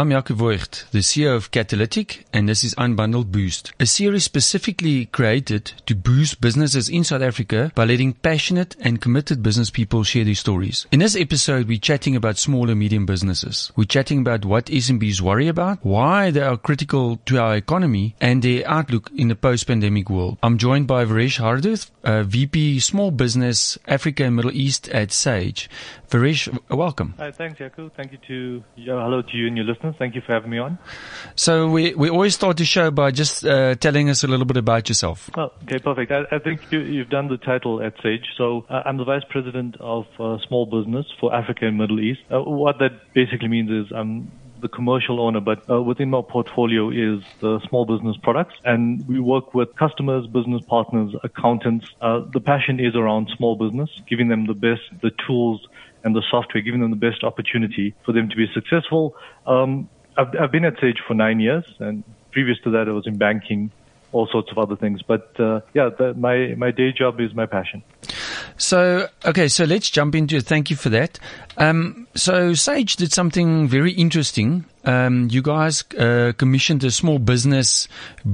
I'm Jaco Voigt, the CEO of Catalytic, and this is Unbundled Boost, a series specifically created to boost businesses in South Africa by letting passionate and committed business people share their stories. In this episode, we're chatting about small and medium businesses. We're chatting about what SMBs worry about, why they are critical to our economy, and their outlook in the post-pandemic world. I'm joined by Varesh Harduth, VP Small Business Africa and Middle East at Sage. Varesh, welcome. Hi, thanks, Jaco. Thank you to hello to you and your listeners. Thank you for having me on. So we we always start the show by just uh, telling us a little bit about yourself. Oh, okay, perfect. I, I think you, have done the title at Sage. So uh, I'm the vice president of uh, small business for Africa and Middle East. Uh, what that basically means is I'm the commercial owner, but uh, within my portfolio is the small business products, and we work with customers, business partners, accountants. Uh, the passion is around small business, giving them the best, the tools, and the software, giving them the best opportunity for them to be successful. Um, I've, I've been at Sage for nine years, and previous to that, I was in banking, all sorts of other things. But uh, yeah, the, my my day job is my passion. So okay, so let's jump into it. Thank you for that. Um, so Sage did something very interesting. Um, you guys uh, commissioned a small business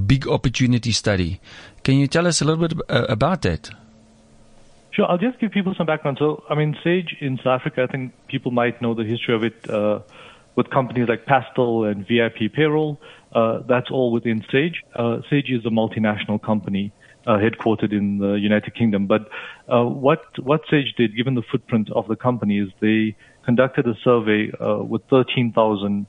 big opportunity study. Can you tell us a little bit uh, about that? Sure. I'll just give people some background. So, I mean, Sage in South Africa, I think people might know the history of it uh, with companies like Pastel and VIP Payroll. Uh, that's all within Sage. Uh, Sage is a multinational company uh, headquartered in the United Kingdom. But uh, what what Sage did, given the footprint of the company, is they conducted a survey uh, with 13,000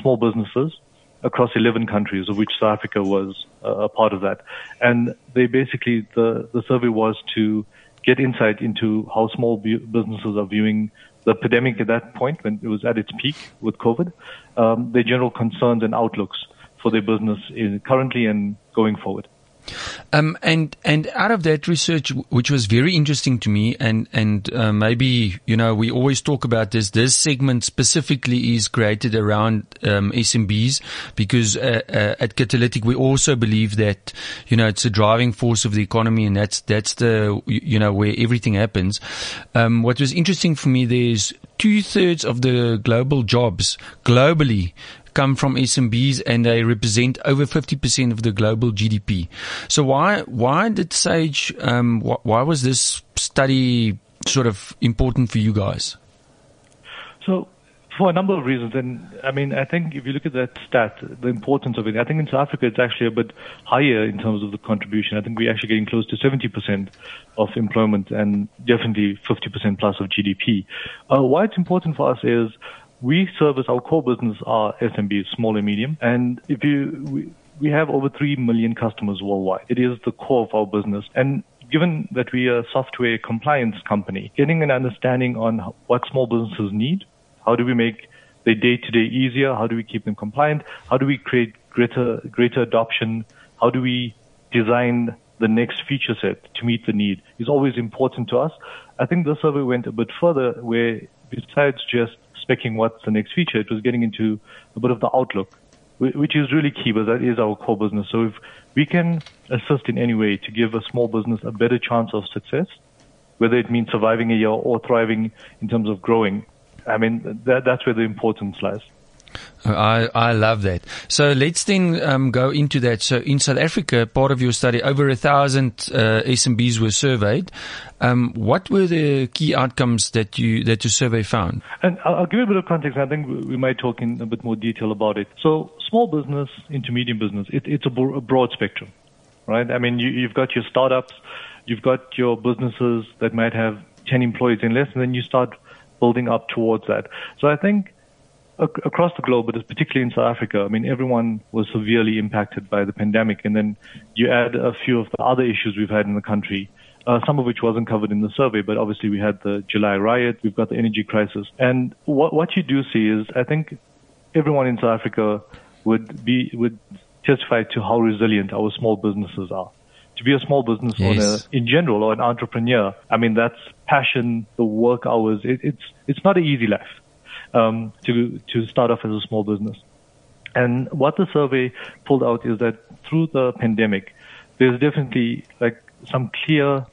small businesses across 11 countries, of which South Africa was a part of that. And they basically the the survey was to get insight into how small businesses are viewing the pandemic at that point when it was at its peak with COVID, um, their general concerns and outlooks for their business currently and going forward. Um, and and out of that research, which was very interesting to me, and and uh, maybe you know we always talk about this. This segment specifically is created around um, SMBs because uh, uh, at Catalytic we also believe that you know it's a driving force of the economy, and that's that's the you know where everything happens. Um, what was interesting for me, there's two thirds of the global jobs globally come from SMBs and they represent over 50% of the global GDP. So why, why did Sage, um, wh- why was this study sort of important for you guys? So for a number of reasons, and I mean, I think if you look at that stat, the importance of it, I think in South Africa it's actually a bit higher in terms of the contribution. I think we're actually getting close to 70% of employment and definitely 50% plus of GDP. Uh, why it's important for us is we service our core business are SMBs, small and medium. And if you, we, we have over 3 million customers worldwide. It is the core of our business. And given that we are a software compliance company, getting an understanding on what small businesses need, how do we make their day to day easier? How do we keep them compliant? How do we create greater, greater adoption? How do we design the next feature set to meet the need is always important to us. I think the survey went a bit further where besides just specing what's the next feature. It was getting into a bit of the outlook, which is really key, but that is our core business. So if we can assist in any way to give a small business a better chance of success, whether it means surviving a year or thriving in terms of growing, I mean, that, that's where the importance lies. I, I love that. So let's then um, go into that. So in South Africa, part of your study, over a thousand uh, SMBs were surveyed. Um, what were the key outcomes that you that your survey found? And I'll give you a bit of context. I think we might talk in a bit more detail about it. So small business, intermediate business, it, it's a, a, broad spectrum, right? I mean, you, you've got your startups, you've got your businesses that might have 10 employees and less, and then you start building up towards that. So I think across the globe, but particularly in South Africa, I mean, everyone was severely impacted by the pandemic. And then you add a few of the other issues we've had in the country, uh, some of which wasn't covered in the survey, but obviously we had the July riot, we've got the energy crisis. And what, what you do see is, I think everyone in South Africa would be, would testify to how resilient our small businesses are. To be a small business yes. owner in general or an entrepreneur, I mean, that's passion, the work hours. It, it's, it's not an easy life um, to to start off as a small business. And what the survey pulled out is that through the pandemic, there's definitely like some clear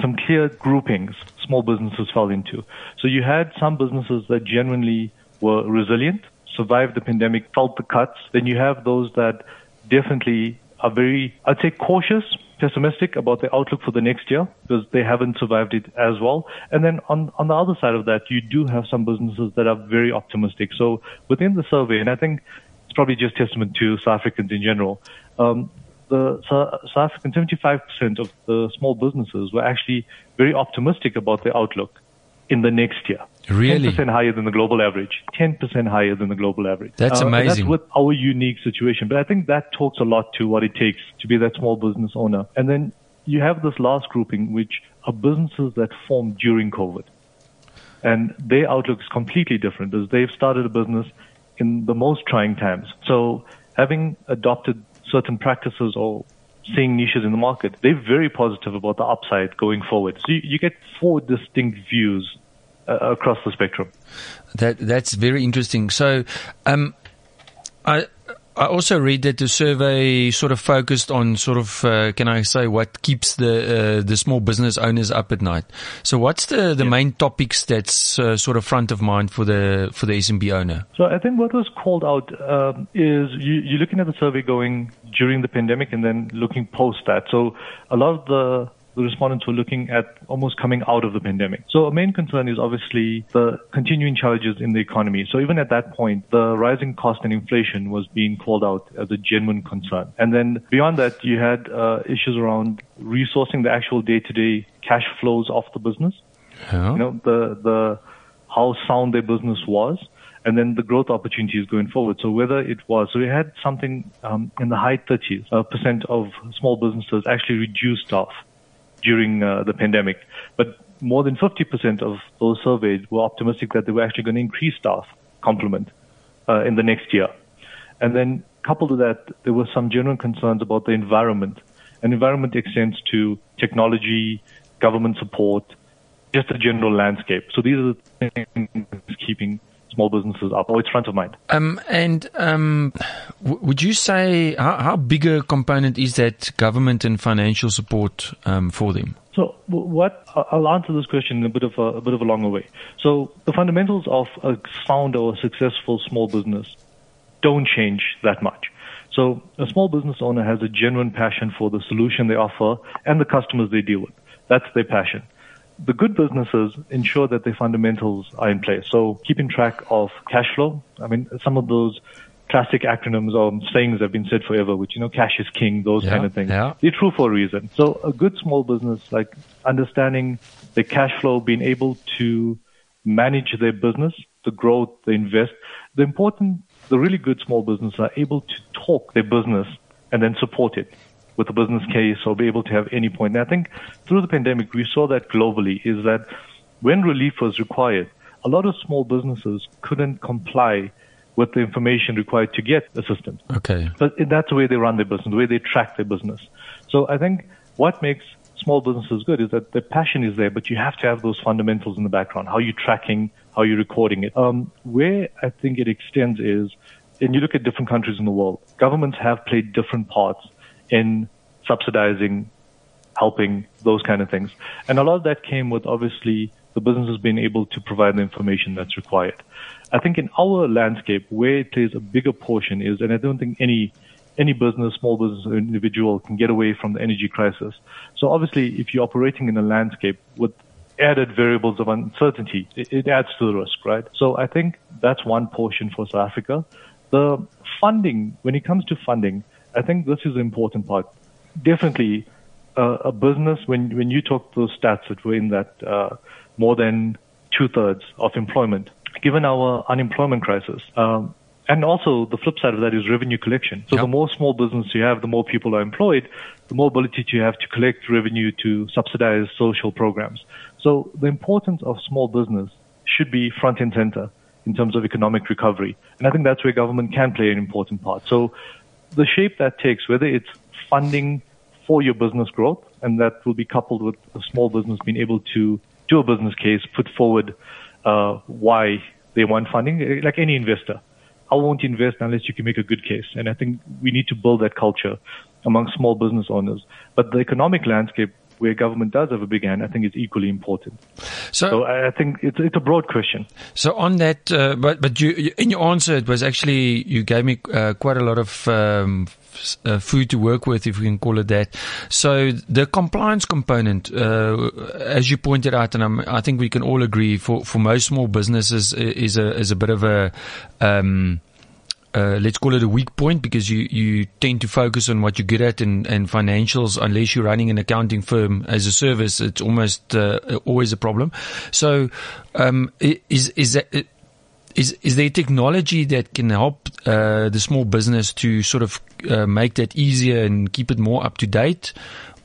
some clear groupings small businesses fell into. So you had some businesses that genuinely were resilient survived the pandemic, felt the cuts. Then you have those that definitely are very, I'd say, cautious, pessimistic about the outlook for the next year because they haven't survived it as well. And then on, on the other side of that, you do have some businesses that are very optimistic. So within the survey, and I think it's probably just testament to South Africans in general, um, the South African 75% of the small businesses were actually very optimistic about the outlook in the next year. Really? 10% higher than the global average. 10% higher than the global average. That's uh, amazing. That's with our unique situation. But I think that talks a lot to what it takes to be that small business owner. And then you have this last grouping, which are businesses that formed during COVID. And their outlook is completely different as they've started a business in the most trying times. So having adopted certain practices or seeing niches in the market, they're very positive about the upside going forward. So you, you get four distinct views across the spectrum. That that's very interesting. So, um, I I also read that the survey sort of focused on sort of, uh, can I say, what keeps the uh, the small business owners up at night. So, what's the, the yeah. main topics that's uh, sort of front of mind for the for the SMB owner? So, I think what was called out um, is you, you're looking at the survey going during the pandemic and then looking post that. So, a lot of the the respondents were looking at almost coming out of the pandemic. So a main concern is obviously the continuing challenges in the economy. So even at that point, the rising cost and inflation was being called out as a genuine concern. And then beyond that, you had uh, issues around resourcing the actual day-to-day cash flows of the business. Yeah. You know, the, the, how sound their business was and then the growth opportunities going forward. So whether it was, so we had something um, in the high 30s uh, percent of small businesses actually reduced staff during uh, the pandemic. But more than 50% of those surveyed were optimistic that they were actually going to increase staff complement uh, in the next year. And then coupled to that, there were some general concerns about the environment. And environment extends to technology, government support, just the general landscape. So these are the things keeping small businesses up, Always front of mind. Um, and um, w- would you say how, how, big a component is that government and financial support um, for them? So, what I'll answer this question in a bit of a, a, bit of a longer way. So, the fundamentals of a sound or a successful small business don't change that much. So, a small business owner has a genuine passion for the solution they offer and the customers they deal with. That's their passion the good businesses ensure that their fundamentals are in place. So keeping track of cash flow. I mean, some of those classic acronyms or sayings have been said forever, which, you know, cash is king, those yeah, kind of things. Yeah. They're true for a reason. So a good small business, like understanding the cash flow, being able to manage their business, the growth, the invest. The important, the really good small business are able to talk their business and then support it with a business case or be able to have any point. And I think through the pandemic, we saw that globally is that when relief was required, a lot of small businesses couldn't comply with the information required to get assistance. Okay. But that's the way they run their business, the way they track their business. So I think what makes small businesses good is that the passion is there, but you have to have those fundamentals in the background. How are you tracking? How are you recording it? Um, where I think it extends is, and you look at different countries in the world, governments have played different parts in subsidizing, helping, those kind of things. And a lot of that came with obviously the businesses being able to provide the information that's required. I think in our landscape, where it plays a bigger portion is, and I don't think any any business, small business or individual can get away from the energy crisis. So obviously, if you're operating in a landscape with added variables of uncertainty, it, it adds to the risk, right? So I think that's one portion for South Africa. The funding, when it comes to funding, I think this is the important part. Definitely, uh, a business when when you talk those stats that were in that uh, more than two thirds of employment, given our unemployment crisis. Um, and also the flip side of that is revenue collection. So yep. the more small business you have, the more people are employed, the more ability you have to collect revenue to subsidize social programs. So the importance of small business should be front and center in terms of economic recovery. And I think that's where government can play an important part. So the shape that takes, whether it's funding for your business growth, and that will be coupled with a small business being able to do a business case, put forward uh, why they want funding, like any investor. I won't invest unless you can make a good case. And I think we need to build that culture among small business owners. But the economic landscape where government does have a big hand, I think it's equally important. So, so I think it's it's a broad question. So on that, uh, but but you, in your answer, it was actually you gave me uh, quite a lot of um, uh, food to work with, if we can call it that. So the compliance component, uh, as you pointed out, and I'm, i think we can all agree, for, for most small businesses, is a is a bit of a um, uh, let's call it a weak point because you, you tend to focus on what you're good at and, and financials. Unless you're running an accounting firm as a service, it's almost uh, always a problem. So, um, is is that is is there technology that can help uh, the small business to sort of uh, make that easier and keep it more up to date,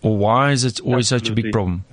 or why is it always Absolutely. such a big problem?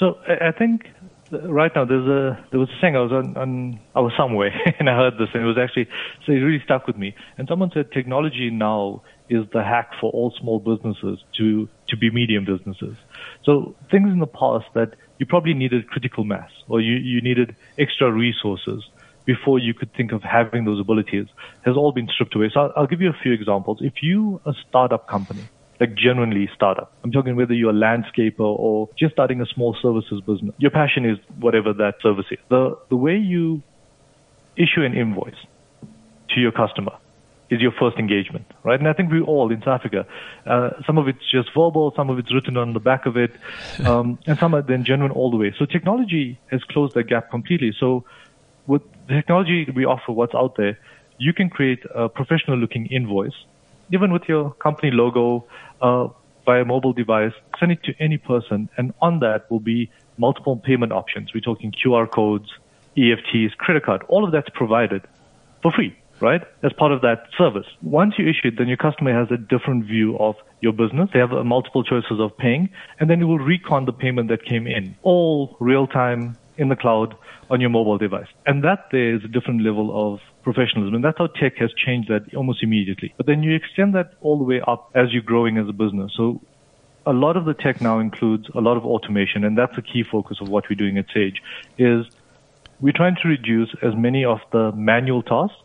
So I think right now there's a there was a saying I was on, on I was somewhere and I heard this and it was actually so it really stuck with me. And someone said technology now is the hack for all small businesses to to be medium businesses. So things in the past that you probably needed critical mass or you, you needed extra resources before you could think of having those abilities has all been stripped away. So I'll, I'll give you a few examples. If you a startup company like genuinely startup. I'm talking whether you're a landscaper or just starting a small services business. Your passion is whatever that service is. The, the way you issue an invoice to your customer is your first engagement, right? And I think we all in South Africa, uh, some of it's just verbal, some of it's written on the back of it, um, and some are then genuine all the way. So technology has closed that gap completely. So with the technology we offer, what's out there, you can create a professional looking invoice even with your company logo, uh, via mobile device, send it to any person, and on that will be multiple payment options. We're talking QR codes, EFTs, credit card. All of that's provided for free, right? As part of that service. Once you issue it, then your customer has a different view of your business. They have uh, multiple choices of paying, and then it will recon the payment that came in, all real time in the cloud on your mobile device. And that there is a different level of professionalism. And that's how tech has changed that almost immediately. But then you extend that all the way up as you're growing as a business. So a lot of the tech now includes a lot of automation, and that's a key focus of what we're doing at Sage, is we're trying to reduce as many of the manual tasks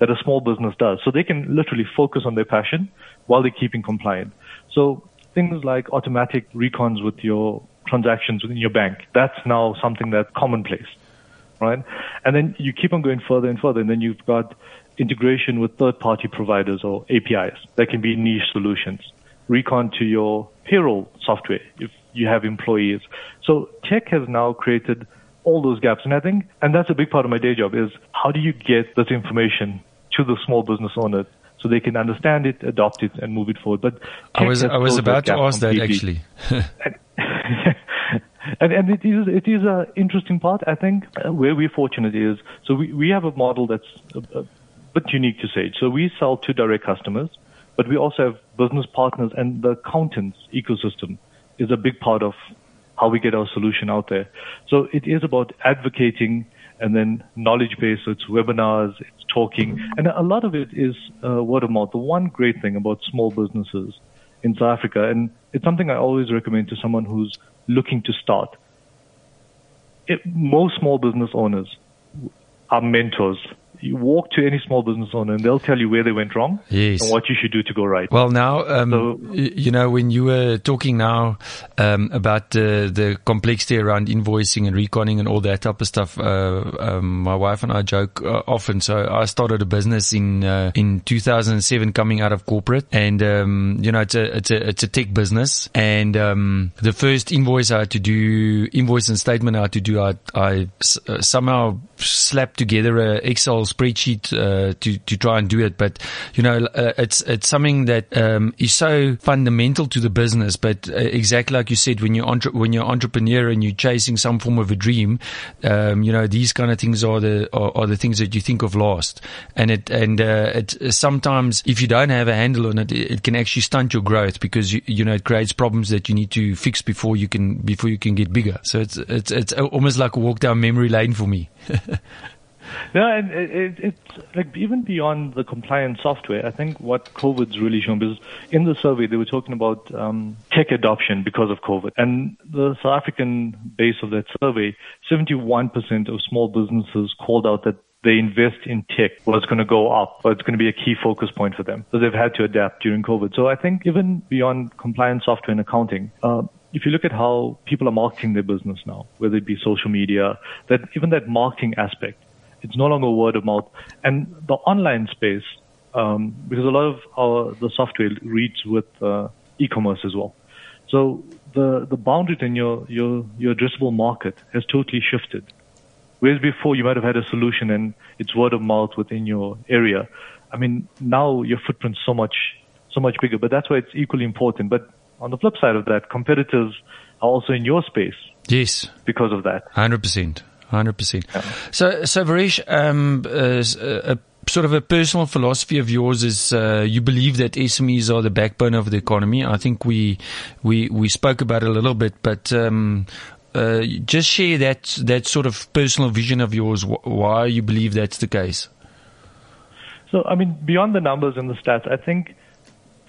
that a small business does. So they can literally focus on their passion while they're keeping compliant. So things like automatic recons with your transactions within your bank, that's now something that's commonplace right? And then you keep on going further and further, and then you've got integration with third-party providers or APIs. That can be niche solutions. Recon to your payroll software if you have employees. So tech has now created all those gaps, and I think, and that's a big part of my day job is how do you get this information to the small business owner so they can understand it, adopt it, and move it forward. But I was I was about to ask completely. that actually. And, and it is it is an interesting part. I think uh, where we're fortunate is so we, we have a model that's a, a bit unique to Sage. So we sell to direct customers, but we also have business partners, and the accountants ecosystem is a big part of how we get our solution out there. So it is about advocating and then knowledge base. So it's webinars, it's talking, and a lot of it is uh, word of mouth. The one great thing about small businesses in South Africa, and it's something I always recommend to someone who's looking to start. It, most small business owners are mentors you walk to any small business owner and they'll tell you where they went wrong yes. and what you should do to go right. Well, now, um, so, you know, when you were talking now um, about uh, the complexity around invoicing and reconning and all that type of stuff, uh, um, my wife and I joke uh, often. So I started a business in uh, in 2007, coming out of corporate, and um, you know, it's a it's a it's a tech business, and um, the first invoice I had to do, invoice and statement I had to do, I, I uh, somehow slapped together a Excel spreadsheet uh, to to try and do it. But you know, uh, it's it's something that um, is so fundamental to the business. But uh, exactly like you said, when you're entre- when you're entrepreneur and you're chasing some form of a dream, um, you know, these kind of things are the are, are, the things that you think of last. And it and uh, it sometimes if you don't have a handle on it, it can actually stunt your growth because you you know it creates problems that you need to fix before you can before you can get bigger. So it's it's it's almost like a walk down memory lane for me. No, and it, it, it's like even beyond the compliance software. I think what COVID's really shown because in the survey they were talking about um, tech adoption because of COVID, and the South African base of that survey, 71% of small businesses called out that they invest in tech was going to go up, but it's going to be a key focus point for them. because they've had to adapt during COVID. So I think even beyond compliance software and accounting, uh, if you look at how people are marketing their business now, whether it be social media, that even that marketing aspect, it's no longer word of mouth. And the online space, um, because a lot of our the software reads with uh, e-commerce as well. So the the boundary in your your your addressable market has totally shifted. Whereas before you might have had a solution and it's word of mouth within your area. I mean, now your footprint's so much so much bigger, but that's why it's equally important. But on the flip side of that, competitors are also in your space. Yes. Because of that. 100%. 100%. Yeah. So, so Varesh, um, uh, a sort of a personal philosophy of yours is uh, you believe that SMEs are the backbone of the economy. I think we we we spoke about it a little bit, but um, uh, just share that that sort of personal vision of yours. Why you believe that's the case? So, I mean, beyond the numbers and the stats, I think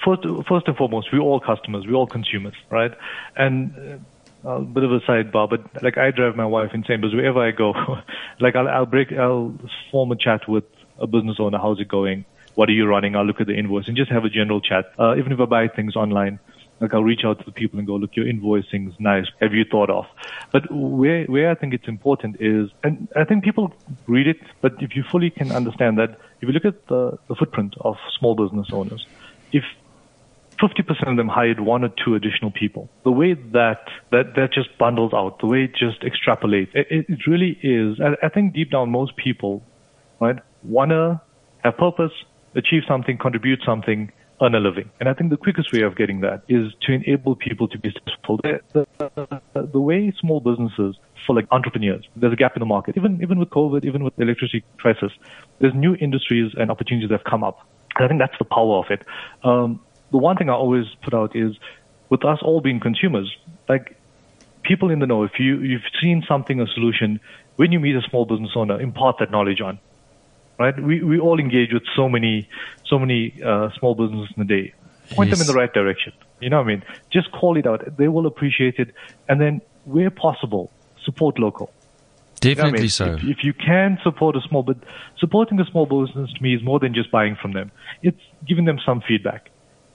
first, first and foremost, we're all customers, we're all consumers, right? And uh, a bit of a sidebar, but like I drive my wife insane because wherever I go, like I'll, I'll break, I'll form a chat with a business owner. How's it going? What are you running? I'll look at the invoice and just have a general chat. Uh, even if I buy things online, like I'll reach out to the people and go, look, your invoicing's nice. Have you thought of? But where where I think it's important is, and I think people read it, but if you fully can understand that, if you look at the, the footprint of small business owners, if 50% of them hired one or two additional people. The way that, that, that just bundles out, the way it just extrapolates, it, it really is, I, I think deep down most people, right, want to have purpose, achieve something, contribute something, earn a living. And I think the quickest way of getting that is to enable people to be successful. The, the, the way small businesses for like entrepreneurs, there's a gap in the market. Even even with COVID, even with the electricity crisis, there's new industries and opportunities that have come up. And I think that's the power of it. Um, the one thing I always put out is, with us all being consumers, like people in the know, if you you've seen something, a solution, when you meet a small business owner, impart that knowledge on right? We we all engage with so many so many uh, small businesses in a day. Point yes. them in the right direction. You know what I mean? Just call it out. They will appreciate it. And then, where possible, support local. Definitely you know I mean? so. If, if, you can support a small, but supporting a small business to me is more than just buying from them. It's giving them some feedback,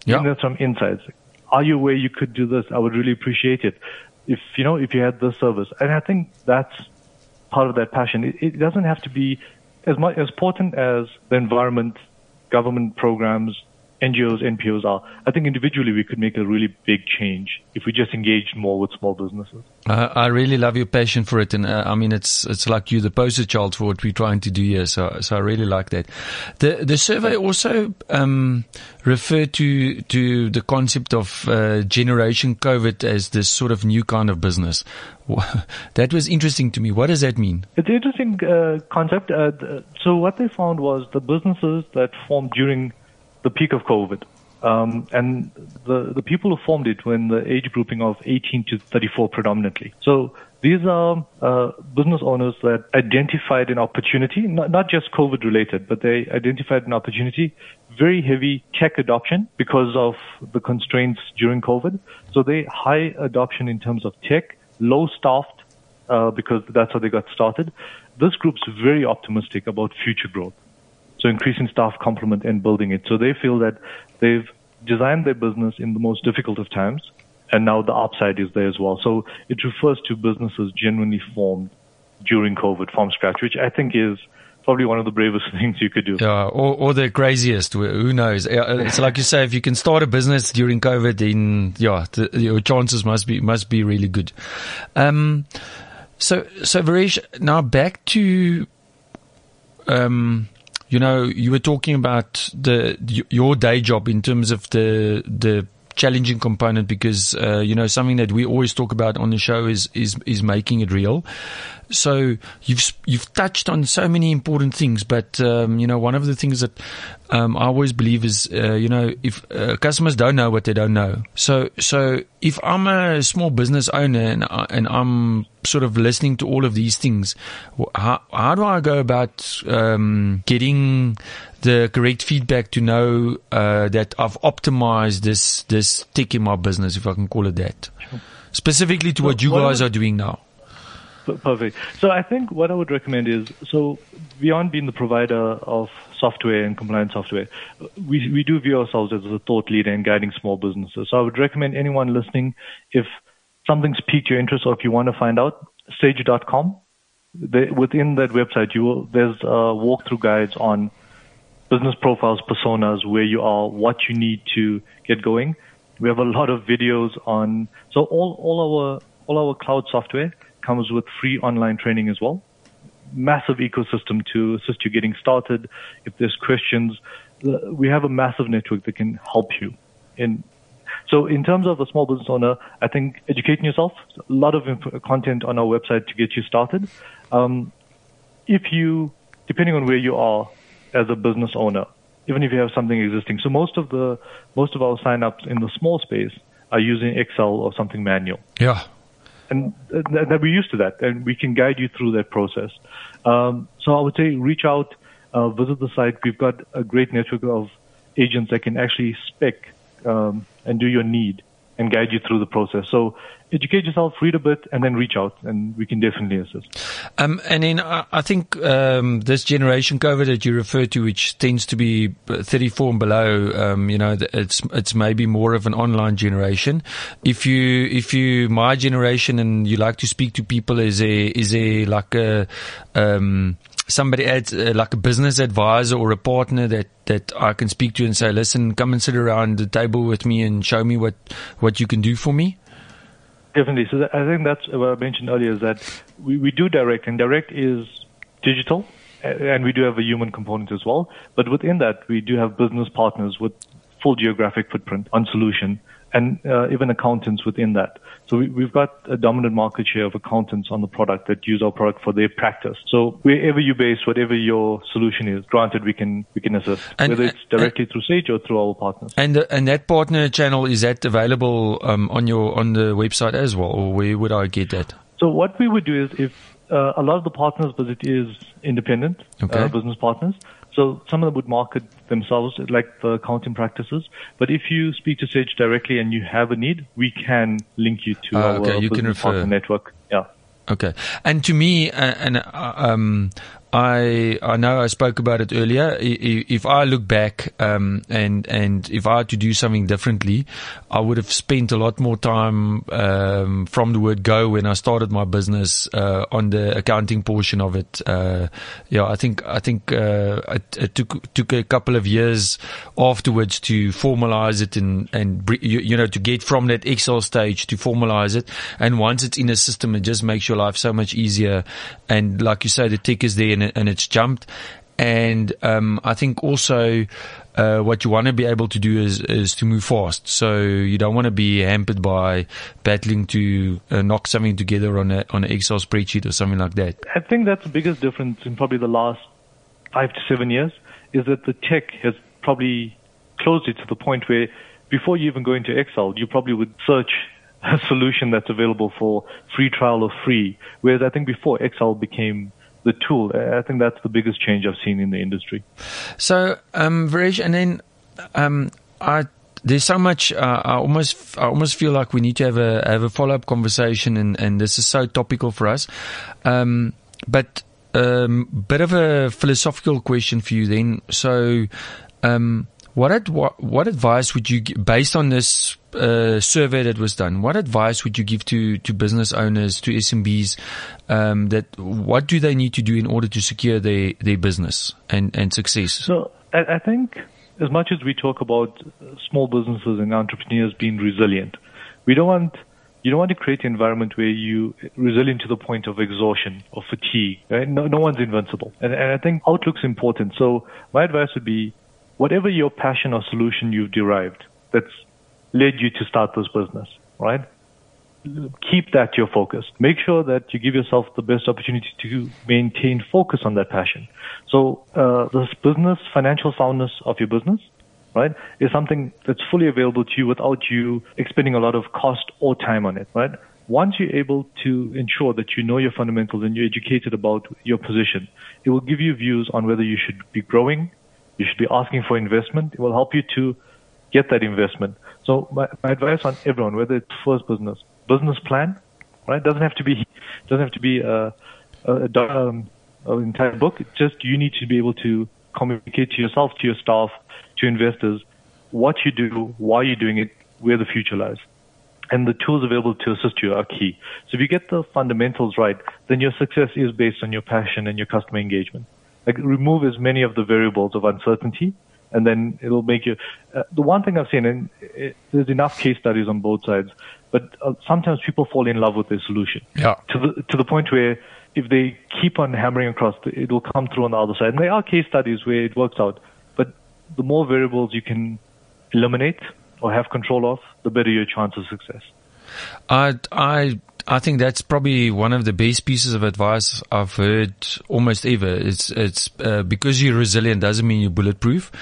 yeah. them some insights. Are you aware you could do this? I would really appreciate it. If you know, if you had this service, and I think that's part of that passion. It, it doesn't have to be as much as important as the environment, government programs, NGOs, NPOs are, I think individually we could make a really big change if we just engaged more with small businesses. Uh, I really love your passion for it, and uh, I mean it's it's like you the poster child for what we're trying to do here. So so I really like that. The the survey also um, referred to to the concept of uh, generation COVID as this sort of new kind of business. that was interesting to me. What does that mean? It's an interesting uh, concept. Uh, so what they found was the businesses that formed during the peak of COVID. Um, and the, the people who formed it were in the age grouping of 18 to 34 predominantly. So these are uh, business owners that identified an opportunity, not, not just COVID related, but they identified an opportunity, very heavy tech adoption because of the constraints during COVID. So they high adoption in terms of tech, low staffed uh, because that's how they got started. This group's very optimistic about future growth. So increasing staff complement and building it. So they feel that they've designed their business in the most difficult of times, and now the upside is there as well. So it refers to businesses genuinely formed during COVID from scratch, which I think is probably one of the bravest things you could do. Yeah, or, or the craziest. Who knows? It's like you say, if you can start a business during COVID, then yeah, the, your chances must be must be really good. Um, so so Varesh, now back to um you know, you were talking about the your day job in terms of the the challenging component because uh, you know something that we always talk about on the show is is is making it real. So you've you've touched on so many important things, but um, you know one of the things that um, I always believe is uh, you know if uh, customers don't know what they don't know. So so if I'm a small business owner and I, and I'm sort of listening to all of these things, how how do I go about um, getting the correct feedback to know uh, that I've optimized this this tick in my business, if I can call it that, specifically to what you guys are doing now. Perfect. So I think what I would recommend is so beyond being the provider of software and compliance software, we we do view ourselves as a thought leader in guiding small businesses. So I would recommend anyone listening if something's piqued your interest or if you want to find out, sage.com. They, within that website, you will, there's uh, walkthrough guides on business profiles, personas, where you are, what you need to get going. We have a lot of videos on, so all, all our, all our cloud software comes with free online training as well. Massive ecosystem to assist you getting started. If there's questions, we have a massive network that can help you in so in terms of a small business owner, I think educating yourself, a lot of inf- content on our website to get you started. Um, if you, depending on where you are as a business owner, even if you have something existing, so most of the most of our signups in the small space are using Excel or something manual. Yeah. And that we're used to that, and we can guide you through that process. Um, so I would say reach out, uh, visit the site. We've got a great network of agents that can actually spec um, and do your need and guide you through the process. So educate yourself, read a bit, and then reach out, and we can definitely assist. Um, and then I, I think um, this generation COVID that you refer to, which tends to be 34 and below, um, you know, it's it's maybe more of an online generation. If you if you my generation and you like to speak to people, is a is a like a um, somebody adds uh, like a business advisor or a partner that that I can speak to and say, listen, come and sit around the table with me and show me what what you can do for me? Definitely. So that, I think that's what I mentioned earlier is that we, we do direct, and direct is digital, and we do have a human component as well. But within that, we do have business partners with full geographic footprint on solution and uh, even accountants within that. So we, have got a dominant market share of accountants on the product that use our product for their practice. So wherever you base, whatever your solution is, granted we can we can assist, and, whether it's directly and, through Sage or through our partners. And the, and that partner channel is that available um, on your on the website as well, or where would I get that? So what we would do is if uh, a lot of the partners, but it is independent okay. uh, business partners. So some of them would market themselves like the accounting practices. But if you speak to Sage directly and you have a need, we can link you to uh, our okay. you business partner network. Yeah. Okay. And to me, uh, and uh, um, I I know I spoke about it earlier. If I look back um, and and if I had to do something differently, I would have spent a lot more time um, from the word go when I started my business uh, on the accounting portion of it. Uh, yeah, I think I think uh, it, it, took took a couple of years afterwards to formalize it and and you, you know to get from that Excel stage to formalize it. And once it's in a system, it just makes your life so much easier. And like you say, the tick is there and and it's jumped. And um, I think also uh, what you want to be able to do is is to move fast. So you don't want to be hampered by battling to uh, knock something together on a on an Excel spreadsheet or something like that. I think that's the biggest difference in probably the last five to seven years is that the tech has probably closed it to the point where before you even go into Excel, you probably would search a solution that's available for free trial or free. Whereas I think before Excel became the tool. I think that's the biggest change I've seen in the industry. So, um, and then um, I there's so much. Uh, I almost, I almost feel like we need to have a have a follow up conversation, and, and this is so topical for us. Um, but um, bit of a philosophical question for you then. So, um, what, ad, what, advice would you, based on this uh, survey that was done, what advice would you give to, to business owners, to SMBs, um, that what do they need to do in order to secure their, their business and, and success? So I, I think as much as we talk about small businesses and entrepreneurs being resilient, we don't want you don't want to create an environment where you resilient to the point of exhaustion or fatigue. Right? No, no one's invincible, and, and I think outlook's important. So my advice would be whatever your passion or solution you've derived that's led you to start this business, right? Keep that your focus. Make sure that you give yourself the best opportunity to maintain focus on that passion. So, uh, this business, financial soundness of your business, right, is something that's fully available to you without you expending a lot of cost or time on it, right? Once you're able to ensure that you know your fundamentals and you're educated about your position, it will give you views on whether you should be growing, you should be asking for investment. It will help you to get that investment. So my, my advice on everyone, whether it's first business, business plan, right? Doesn't have to be doesn't have to be a, a, a um, an entire book. It's just you need to be able to communicate to yourself, to your staff, to investors, what you do, why you're doing it, where the future lies. and the tools available to assist you are key. So if you get the fundamentals right, then your success is based on your passion and your customer engagement. Like remove as many of the variables of uncertainty, and then it'll make you. Uh, the one thing I've seen, and it, there's enough case studies on both sides, but uh, sometimes people fall in love with their solution. Yeah. To the to the point where if they keep on hammering across, it will come through on the other side. And there are case studies where it works out, but the more variables you can eliminate or have control of, the better your chance of success. I I I think that's probably one of the best pieces of advice I've heard almost ever. It's it's uh, because you're resilient doesn't mean you're bulletproof,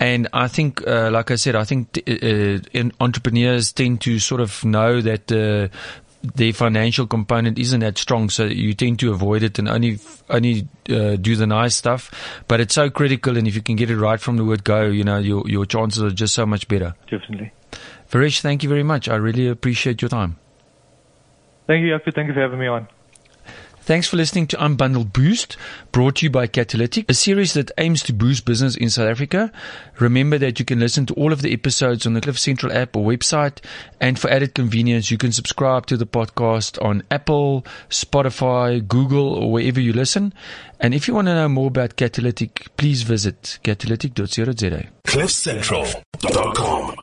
and I think, uh, like I said, I think t- uh, entrepreneurs tend to sort of know that. Uh, their financial component isn't that strong, so you tend to avoid it and only only uh, do the nice stuff. But it's so critical, and if you can get it right from the word go, you know your your chances are just so much better. Definitely. Varesh, thank you very much. I really appreciate your time. Thank you, Jaco. Thank you for having me on. Thanks for listening to Unbundled Boost, brought to you by Catalytic, a series that aims to boost business in South Africa. Remember that you can listen to all of the episodes on the Cliff Central app or website. And for added convenience, you can subscribe to the podcast on Apple, Spotify, Google, or wherever you listen. And if you want to know more about Catalytic, please visit catalytic.co.za. CliffCentral.com